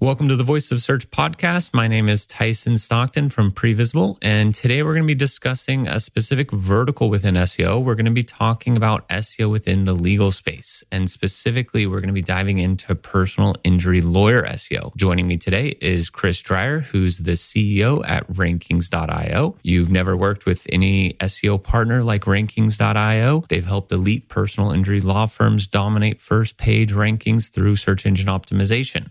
Welcome to the Voice of Search podcast. My name is Tyson Stockton from Previsible, and today we're going to be discussing a specific vertical within SEO. We're going to be talking about SEO within the legal space, and specifically, we're going to be diving into personal injury lawyer SEO. Joining me today is Chris Dreyer, who's the CEO at Rankings.io. You've never worked with any SEO partner like Rankings.io. They've helped elite personal injury law firms dominate first page rankings through search engine optimization.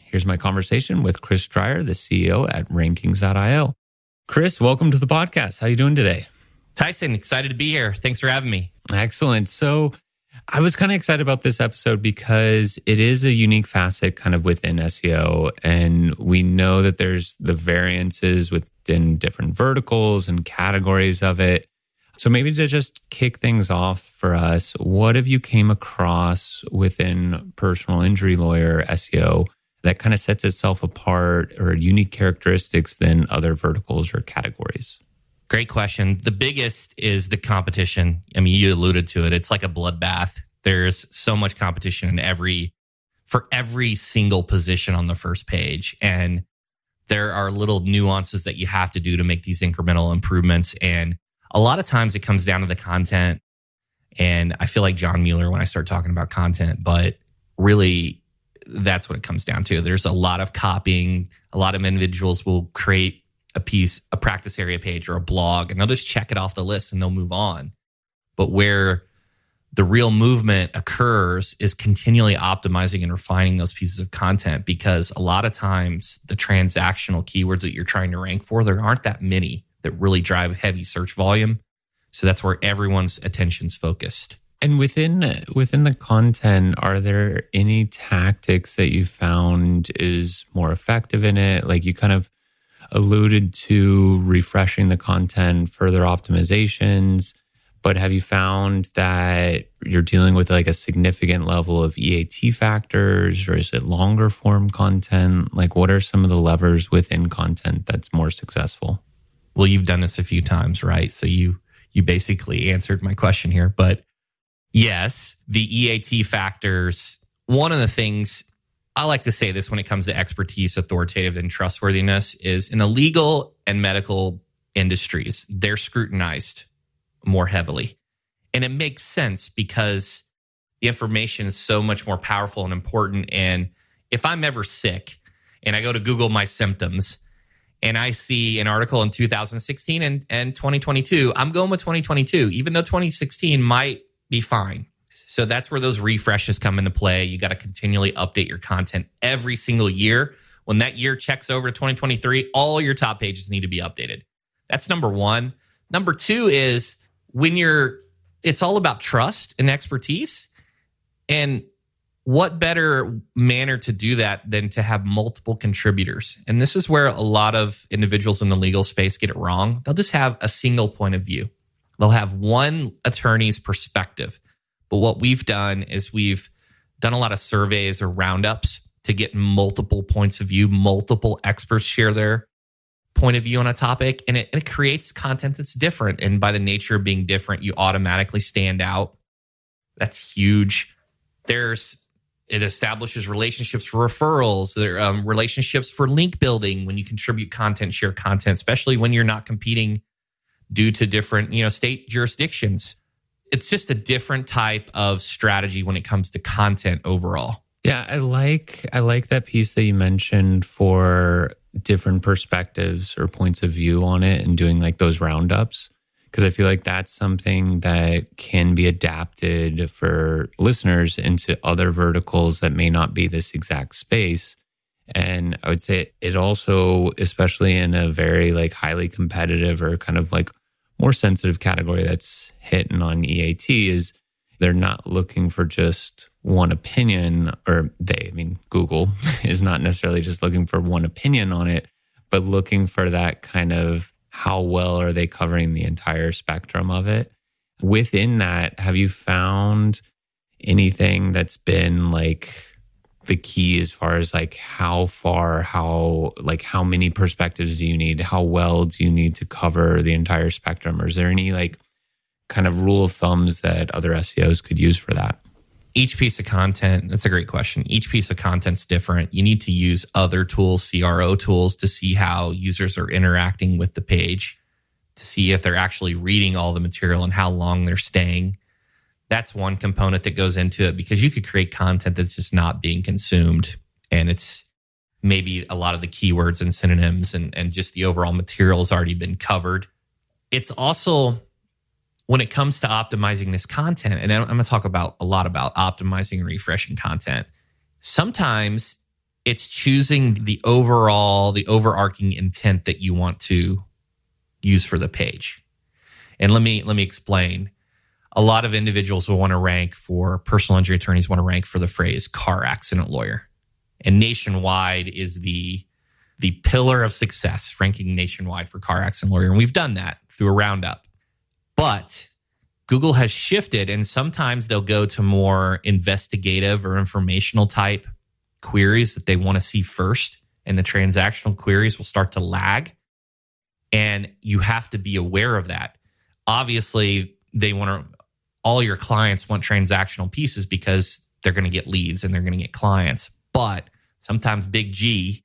here's my conversation with Chris Dreyer, the CEO at Rankings.io. Chris, welcome to the podcast. How are you doing today? Tyson, excited to be here. Thanks for having me. Excellent. So I was kind of excited about this episode because it is a unique facet kind of within SEO. And we know that there's the variances within different verticals and categories of it. So maybe to just kick things off for us, what have you came across within personal injury lawyer SEO that kind of sets itself apart or unique characteristics than other verticals or categories? Great question. The biggest is the competition. I mean, you alluded to it. It's like a bloodbath. There's so much competition in every for every single position on the first page. And there are little nuances that you have to do to make these incremental improvements. And a lot of times it comes down to the content. And I feel like John Mueller when I start talking about content, but really that's what it comes down to. There's a lot of copying. A lot of individuals will create a piece, a practice area page or a blog, and they'll just check it off the list and they'll move on. But where the real movement occurs is continually optimizing and refining those pieces of content because a lot of times the transactional keywords that you're trying to rank for, there aren't that many that really drive heavy search volume. So that's where everyone's attention's focused. And within within the content, are there any tactics that you found is more effective in it? Like you kind of alluded to refreshing the content, further optimizations, but have you found that you're dealing with like a significant level of EAT factors or is it longer form content? Like what are some of the levers within content that's more successful? Well, you've done this a few times, right? So you you basically answered my question here, but Yes, the EAT factors. One of the things I like to say this when it comes to expertise, authoritative, and trustworthiness is in the legal and medical industries, they're scrutinized more heavily. And it makes sense because the information is so much more powerful and important. And if I'm ever sick and I go to Google my symptoms and I see an article in 2016 and, and 2022, I'm going with 2022, even though 2016 might be fine. So that's where those refreshes come into play. You got to continually update your content every single year. When that year checks over to 2023, all your top pages need to be updated. That's number one. Number two is when you're, it's all about trust and expertise. And what better manner to do that than to have multiple contributors? And this is where a lot of individuals in the legal space get it wrong. They'll just have a single point of view, they'll have one attorney's perspective. But what we've done is we've done a lot of surveys or roundups to get multiple points of view, multiple experts share their point of view on a topic, and it, it creates content that's different. And by the nature of being different, you automatically stand out. That's huge. There's it establishes relationships for referrals, there um, relationships for link building when you contribute content, share content, especially when you're not competing due to different you know state jurisdictions. It's just a different type of strategy when it comes to content overall. Yeah, I like I like that piece that you mentioned for different perspectives or points of view on it and doing like those roundups because I feel like that's something that can be adapted for listeners into other verticals that may not be this exact space. And I would say it also, especially in a very like highly competitive or kind of like more sensitive category that's hitting on EAT, is they're not looking for just one opinion, or they, I mean, Google is not necessarily just looking for one opinion on it, but looking for that kind of how well are they covering the entire spectrum of it? Within that, have you found anything that's been like the key as far as like how far, how like how many perspectives do you need? How well do you need to cover the entire spectrum? Or is there any like kind of rule of thumbs that other SEOs could use for that? each piece of content that's a great question each piece of content's different you need to use other tools cro tools to see how users are interacting with the page to see if they're actually reading all the material and how long they're staying that's one component that goes into it because you could create content that's just not being consumed and it's maybe a lot of the keywords and synonyms and, and just the overall material has already been covered it's also when it comes to optimizing this content, and I'm going to talk about a lot about optimizing and refreshing content, sometimes it's choosing the overall, the overarching intent that you want to use for the page. And let me let me explain. A lot of individuals will want to rank for personal injury attorneys want to rank for the phrase car accident lawyer. And nationwide is the the pillar of success, ranking nationwide for car accident lawyer. And we've done that through a roundup. But Google has shifted, and sometimes they'll go to more investigative or informational type queries that they want to see first, and the transactional queries will start to lag. And you have to be aware of that. Obviously, they want to, all your clients want transactional pieces because they're going to get leads and they're going to get clients. But sometimes Big G,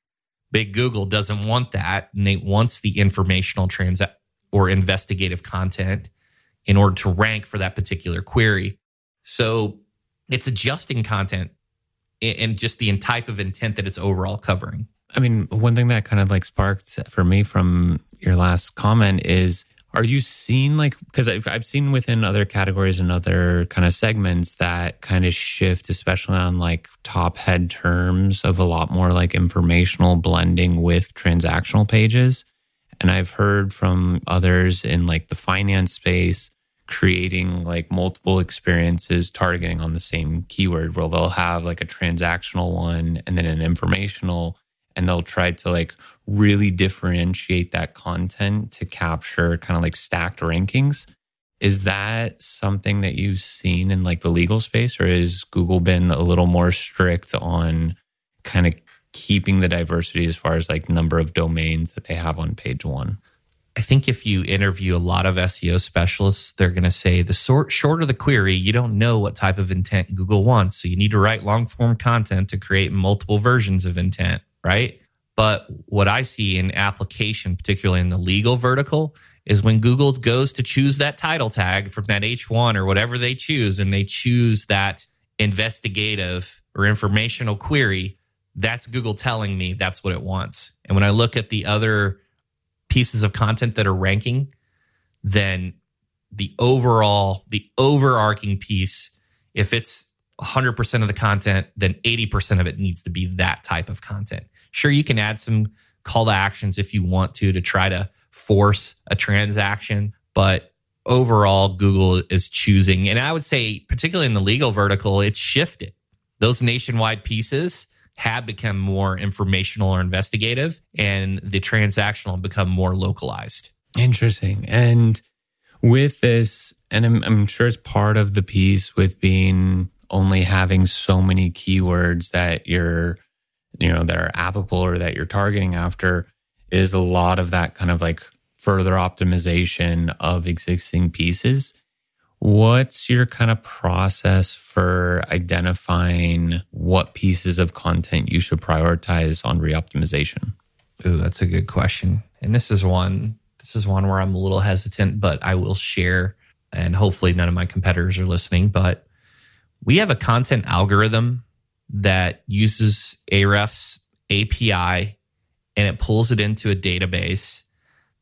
Big Google doesn't want that. And they wants the informational trans or investigative content in order to rank for that particular query. So it's adjusting content and just the type of intent that it's overall covering. I mean, one thing that kind of like sparked for me from your last comment is are you seeing like because I've, I've seen within other categories and other kind of segments that kind of shift especially on like top head terms of a lot more like informational blending with transactional pages. And i've heard from others in like the finance space creating like multiple experiences targeting on the same keyword where they'll have like a transactional one and then an informational and they'll try to like really differentiate that content to capture kind of like stacked rankings is that something that you've seen in like the legal space or has google been a little more strict on kind of keeping the diversity as far as like number of domains that they have on page one I think if you interview a lot of SEO specialists, they're going to say the sort, shorter the query, you don't know what type of intent Google wants. So you need to write long form content to create multiple versions of intent, right? But what I see in application, particularly in the legal vertical, is when Google goes to choose that title tag from that H1 or whatever they choose, and they choose that investigative or informational query, that's Google telling me that's what it wants. And when I look at the other pieces of content that are ranking, then the overall, the overarching piece, if it's 100% of the content, then 80% of it needs to be that type of content. Sure, you can add some call to actions if you want to to try to force a transaction, but overall, Google is choosing, and I would say, particularly in the legal vertical, it's shifted. Those nationwide pieces have become more informational or investigative, and the transactional become more localized. Interesting. And with this, and I'm, I'm sure it's part of the piece with being only having so many keywords that you're, you know, that are applicable or that you're targeting after is a lot of that kind of like further optimization of existing pieces. What's your kind of process for identifying what pieces of content you should prioritize on reoptimization? Ooh, that's a good question. And this is one this is one where I'm a little hesitant, but I will share and hopefully none of my competitors are listening, but we have a content algorithm that uses Ahrefs API and it pulls it into a database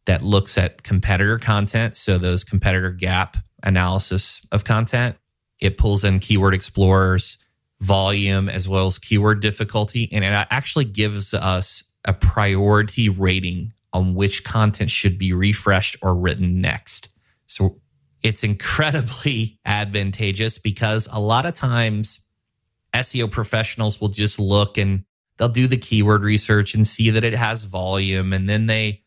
that looks at competitor content, so those competitor gap analysis of content. It pulls in keyword explorers, volume, as well as keyword difficulty. And it actually gives us a priority rating on which content should be refreshed or written next. So it's incredibly advantageous because a lot of times SEO professionals will just look and they'll do the keyword research and see that it has volume and then they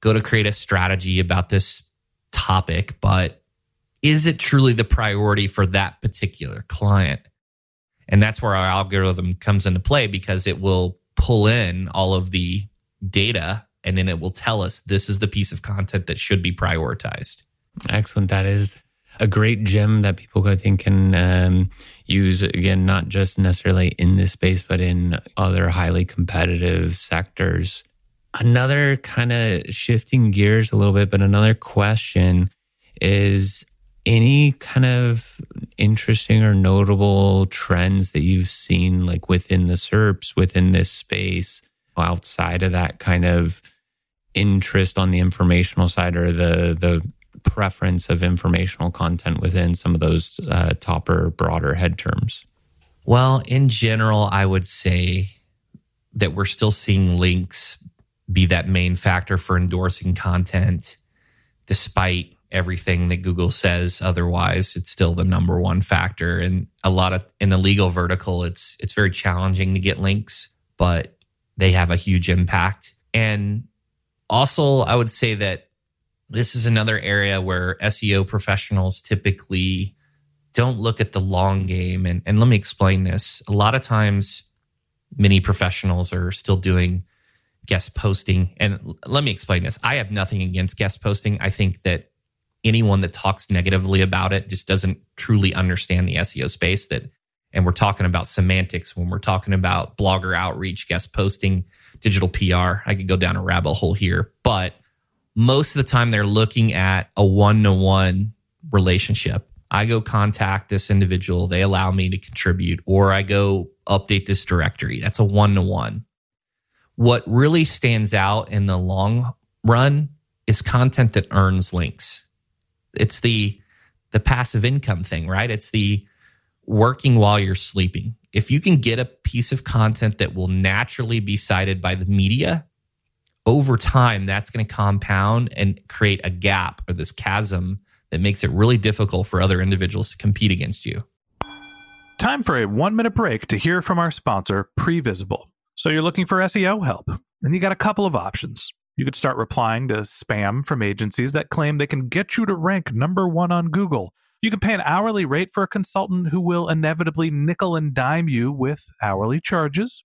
go to create a strategy about this topic, but is it truly the priority for that particular client? And that's where our algorithm comes into play because it will pull in all of the data and then it will tell us this is the piece of content that should be prioritized. Excellent. That is a great gem that people I think can um, use again, not just necessarily in this space, but in other highly competitive sectors. Another kind of shifting gears a little bit, but another question is any kind of interesting or notable trends that you've seen like within the SERPs within this space outside of that kind of interest on the informational side or the the preference of informational content within some of those uh, topper broader head terms? Well in general i would say that we're still seeing links be that main factor for endorsing content despite everything that Google says. Otherwise it's still the number one factor. And a lot of in the legal vertical it's it's very challenging to get links but they have a huge impact. And also I would say that this is another area where SEO professionals typically don't look at the long game. And and let me explain this. A lot of times many professionals are still doing guest posting. And let me explain this. I have nothing against guest posting. I think that anyone that talks negatively about it just doesn't truly understand the SEO space that and we're talking about semantics when we're talking about blogger outreach, guest posting, digital PR. I could go down a rabbit hole here, but most of the time they're looking at a one-to-one relationship. I go contact this individual, they allow me to contribute or I go update this directory. That's a one-to-one. What really stands out in the long run is content that earns links it's the the passive income thing, right? It's the working while you're sleeping. If you can get a piece of content that will naturally be cited by the media, over time that's going to compound and create a gap or this chasm that makes it really difficult for other individuals to compete against you. Time for a one minute break to hear from our sponsor, Previsible. So you're looking for SEO help, and you got a couple of options. You could start replying to spam from agencies that claim they can get you to rank number one on Google. You can pay an hourly rate for a consultant who will inevitably nickel and dime you with hourly charges.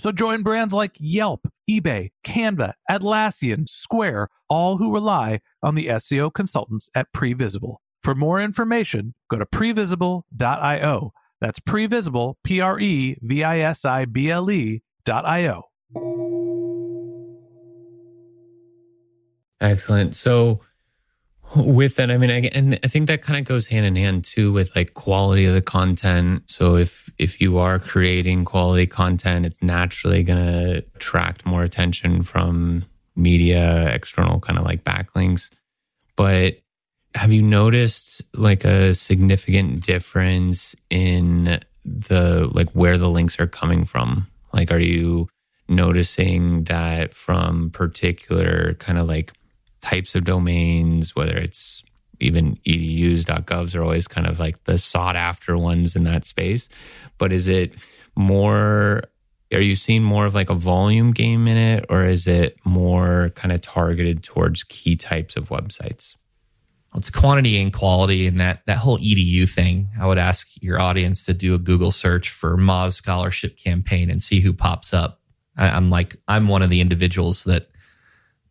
So join brands like Yelp, eBay, Canva, Atlassian, Square, all who rely on the SEO consultants at Previsible. For more information, go to previsible.io. That's previsible, P R E V I S I B L E dot I O. Excellent. So, with that, I mean, I, and I think that kind of goes hand in hand too with like quality of the content. So if if you are creating quality content, it's naturally going to attract more attention from media, external kind of like backlinks. But have you noticed like a significant difference in the like where the links are coming from? Like, are you noticing that from particular kind of like types of domains, whether it's even edus, .govs are always kind of like the sought after ones in that space. But is it more, are you seeing more of like a volume game in it, or is it more kind of targeted towards key types of websites? It's quantity and quality, and that that whole edu thing. I would ask your audience to do a Google search for Moz Scholarship Campaign and see who pops up. I, I'm like I'm one of the individuals that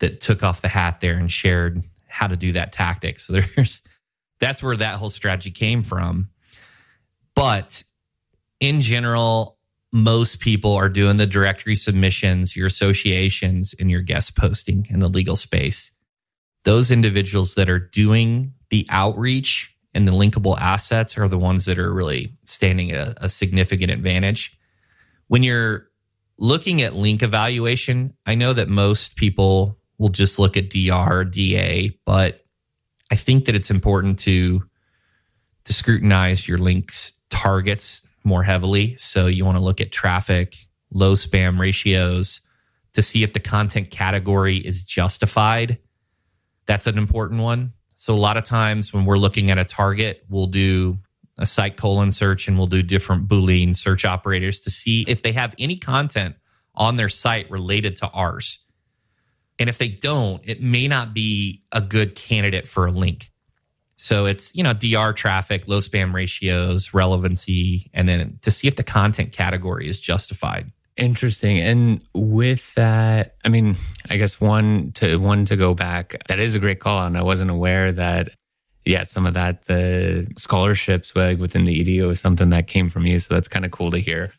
that took off the hat there and shared how to do that tactic. So there's that's where that whole strategy came from. But in general, most people are doing the directory submissions, your associations, and your guest posting in the legal space those individuals that are doing the outreach and the linkable assets are the ones that are really standing a, a significant advantage. When you're looking at link evaluation, I know that most people will just look at DR, DA, but I think that it's important to to scrutinize your links targets more heavily. So you want to look at traffic, low spam ratios to see if the content category is justified that's an important one. So a lot of times when we're looking at a target, we'll do a site colon search and we'll do different Boolean search operators to see if they have any content on their site related to ours. And if they don't, it may not be a good candidate for a link. So it's, you know, DR traffic, low spam ratios, relevancy, and then to see if the content category is justified. Interesting. And with that, I mean, I guess one to one to go back, that is a great call. And I wasn't aware that, yeah, some of that, the scholarships within the EDU is something that came from you. So that's kind of cool to hear.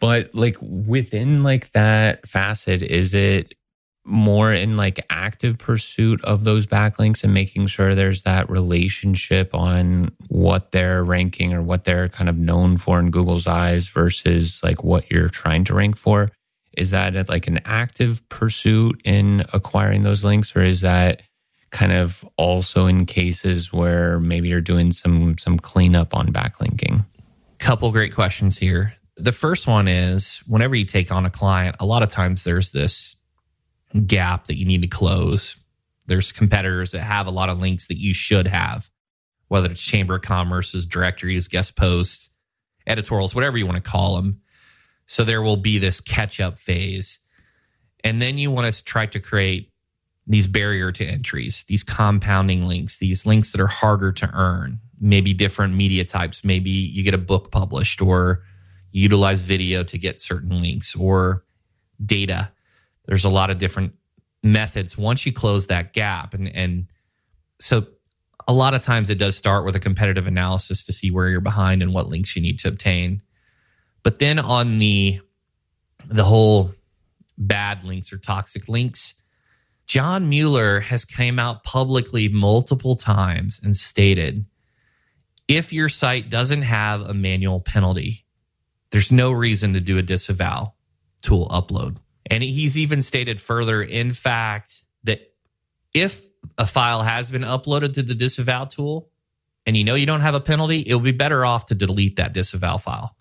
But like within like that facet, is it more in like active pursuit of those backlinks and making sure there's that relationship on what they're ranking or what they're kind of known for in Google's eyes versus like what you're trying to rank for? Is that like an active pursuit in acquiring those links or is that kind of also in cases where maybe you're doing some some cleanup on backlinking? Couple great questions here. The first one is whenever you take on a client, a lot of times there's this gap that you need to close. There's competitors that have a lot of links that you should have, whether it's Chamber of Commerce's directories, guest posts, editorials, whatever you want to call them. So there will be this catch up phase. And then you want to try to create these barrier to entries, these compounding links, these links that are harder to earn, maybe different media types. Maybe you get a book published or utilize video to get certain links or data there's a lot of different methods once you close that gap and and so a lot of times it does start with a competitive analysis to see where you're behind and what links you need to obtain but then on the the whole bad links or toxic links john mueller has came out publicly multiple times and stated if your site doesn't have a manual penalty, there's no reason to do a disavow tool upload. And he's even stated further, in fact, that if a file has been uploaded to the disavow tool and you know you don't have a penalty, it would be better off to delete that disavow file.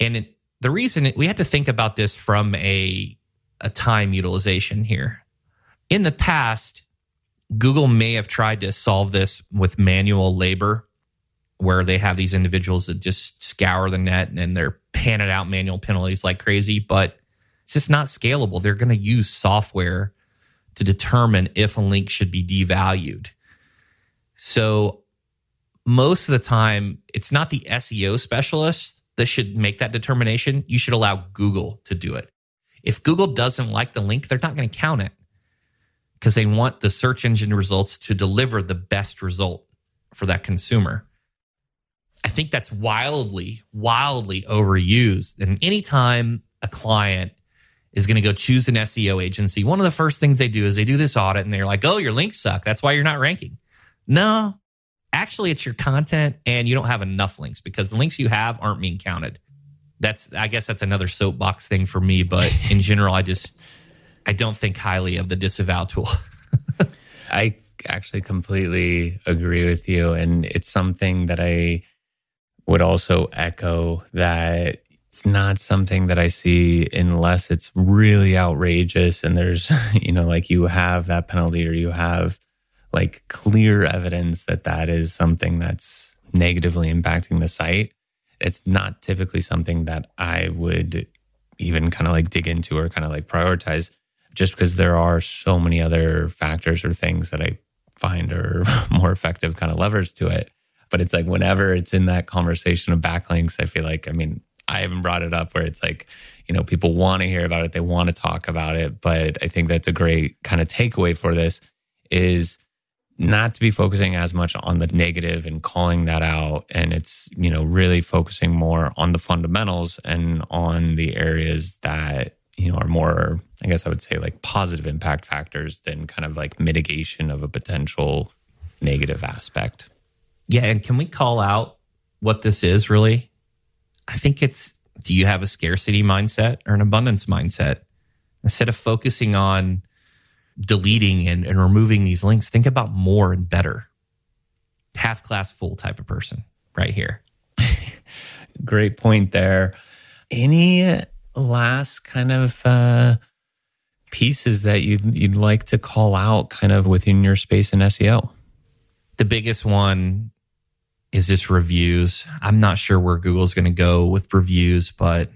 And it, the reason it, we had to think about this from a, a time utilization here. In the past, Google may have tried to solve this with manual labor, where they have these individuals that just scour the net and they're panning out manual penalties like crazy, but it's just not scalable. They're going to use software to determine if a link should be devalued. So, most of the time, it's not the SEO specialist that should make that determination. You should allow Google to do it. If Google doesn't like the link, they're not going to count it because they want the search engine results to deliver the best result for that consumer. I think that's wildly, wildly overused. And anytime a client is going to go choose an SEO agency, one of the first things they do is they do this audit and they're like, oh, your links suck. That's why you're not ranking. No, actually, it's your content and you don't have enough links because the links you have aren't being counted. That's, I guess that's another soapbox thing for me. But in general, I just, I don't think highly of the disavow tool. I actually completely agree with you. And it's something that I would also echo that it's not something that I see unless it's really outrageous and there's, you know, like you have that penalty or you have like clear evidence that that is something that's negatively impacting the site. It's not typically something that I would even kind of like dig into or kind of like prioritize just because there are so many other factors or things that I find are more effective kind of levers to it. But it's like whenever it's in that conversation of backlinks, I feel like, I mean, I haven't brought it up where it's like, you know, people want to hear about it, they want to talk about it. But I think that's a great kind of takeaway for this is not to be focusing as much on the negative and calling that out. And it's, you know, really focusing more on the fundamentals and on the areas that you know, are more, I guess I would say like positive impact factors than kind of like mitigation of a potential negative aspect. Yeah. And can we call out what this is really? I think it's do you have a scarcity mindset or an abundance mindset? Instead of focusing on deleting and, and removing these links, think about more and better. Half class full type of person right here. Great point there. Any last kind of uh, pieces that you'd you'd like to call out, kind of within your space in SEO? The biggest one is just reviews. I'm not sure where Google's going to go with reviews, but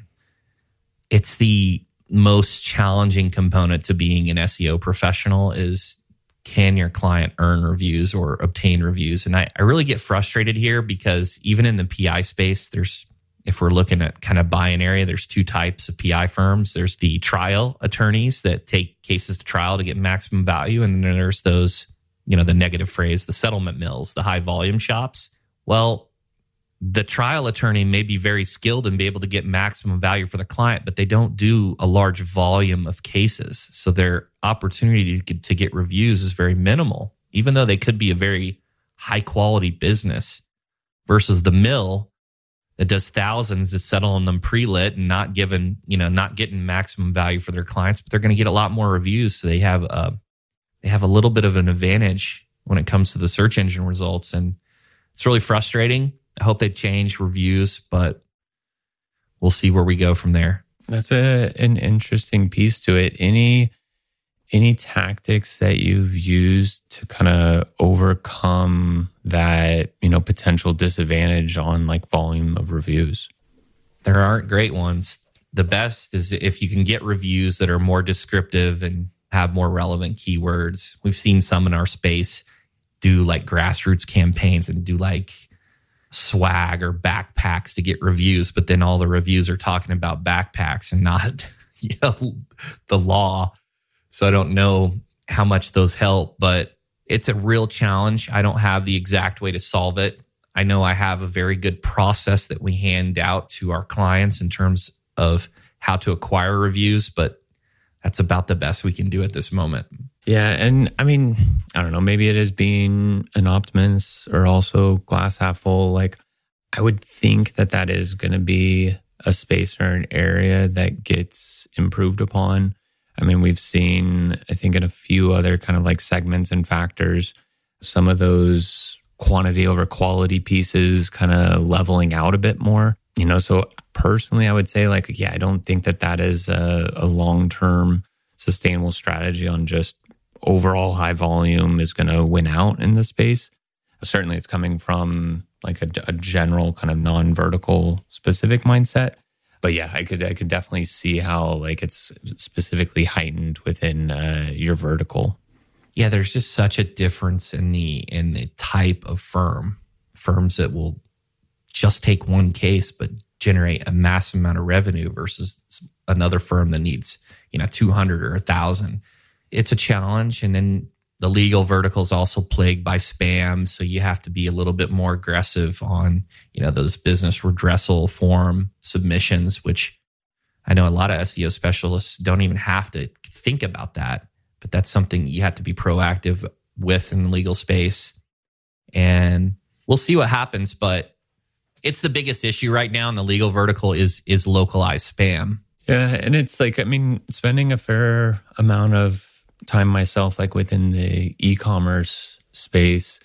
it's the most challenging component to being an SEO professional is can your client earn reviews or obtain reviews? And I, I really get frustrated here because even in the PI space, there's if we're looking at kind of binary, there's two types of PI firms. There's the trial attorneys that take cases to trial to get maximum value. And then there's those, you know, the negative phrase, the settlement mills, the high volume shops. Well, the trial attorney may be very skilled and be able to get maximum value for the client, but they don't do a large volume of cases. So their opportunity to get, to get reviews is very minimal, even though they could be a very high quality business versus the mill that does thousands to settle on them pre-lit and not given, you know, not getting maximum value for their clients, but they're going to get a lot more reviews. So they have a, they have a little bit of an advantage when it comes to the search engine results. And it's really frustrating. I hope they change reviews, but we'll see where we go from there. That's a an interesting piece to it. Any any tactics that you've used to kind of overcome that you know potential disadvantage on like volume of reviews there aren't great ones the best is if you can get reviews that are more descriptive and have more relevant keywords we've seen some in our space do like grassroots campaigns and do like swag or backpacks to get reviews but then all the reviews are talking about backpacks and not you know, the law so I don't know how much those help, but it's a real challenge. I don't have the exact way to solve it. I know I have a very good process that we hand out to our clients in terms of how to acquire reviews, but that's about the best we can do at this moment. Yeah. And I mean, I don't know, maybe it is being an optimist or also glass half full. Like, I would think that that is going to be a space or an area that gets improved upon. I mean, we've seen, I think, in a few other kind of like segments and factors, some of those quantity over quality pieces kind of leveling out a bit more. You know, so personally, I would say, like, yeah, I don't think that that is a, a long term sustainable strategy on just overall high volume is going to win out in the space. Certainly, it's coming from like a, a general kind of non vertical specific mindset. But yeah, I could I could definitely see how like it's specifically heightened within uh, your vertical. Yeah, there's just such a difference in the in the type of firm. Firms that will just take one case but generate a massive amount of revenue versus another firm that needs you know 200 or 1000 it's a challenge. And then the legal vertical is also plagued by spam. So you have to be a little bit more aggressive on you know those business redressal form submissions which i know a lot of seo specialists don't even have to think about that but that's something you have to be proactive with in the legal space. And we'll see what happens but it's the biggest issue right now in the legal vertical is is localized spam. Yeah and it's like i mean spending a fair amount of time myself like within the e-commerce space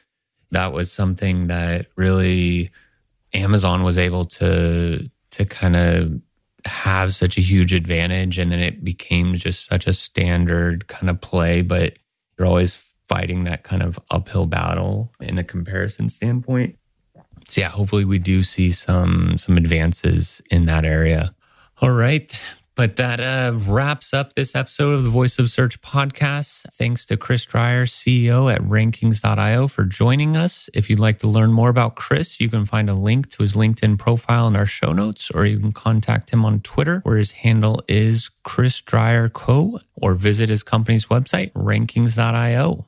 that was something that really amazon was able to to kind of have such a huge advantage. And then it became just such a standard kind of play but you're always fighting that kind of uphill battle in a comparison standpoint. So yeah hopefully we do see some some advances in that area. All right but that uh, wraps up this episode of the Voice of Search podcast. Thanks to Chris Dreyer, CEO at rankings.io, for joining us. If you'd like to learn more about Chris, you can find a link to his LinkedIn profile in our show notes, or you can contact him on Twitter, where his handle is Chris Dreyer Co., or visit his company's website, rankings.io.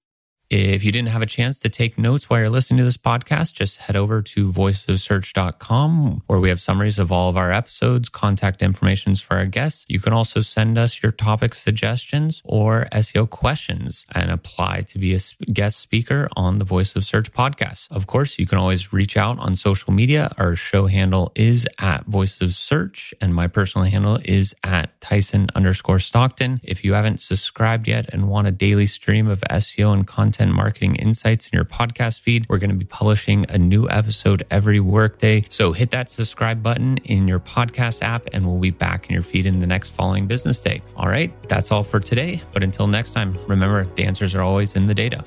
If you didn't have a chance to take notes while you're listening to this podcast, just head over to voiceofsearch.com where we have summaries of all of our episodes, contact informations for our guests. You can also send us your topic suggestions or SEO questions and apply to be a guest speaker on the Voice of Search podcast. Of course, you can always reach out on social media. Our show handle is at Voice of Search and my personal handle is at Tyson underscore Stockton. If you haven't subscribed yet and want a daily stream of SEO and content content marketing insights in your podcast feed. We're going to be publishing a new episode every workday. So hit that subscribe button in your podcast app and we'll be back in your feed in the next following business day. All right, that's all for today. But until next time, remember the answers are always in the data.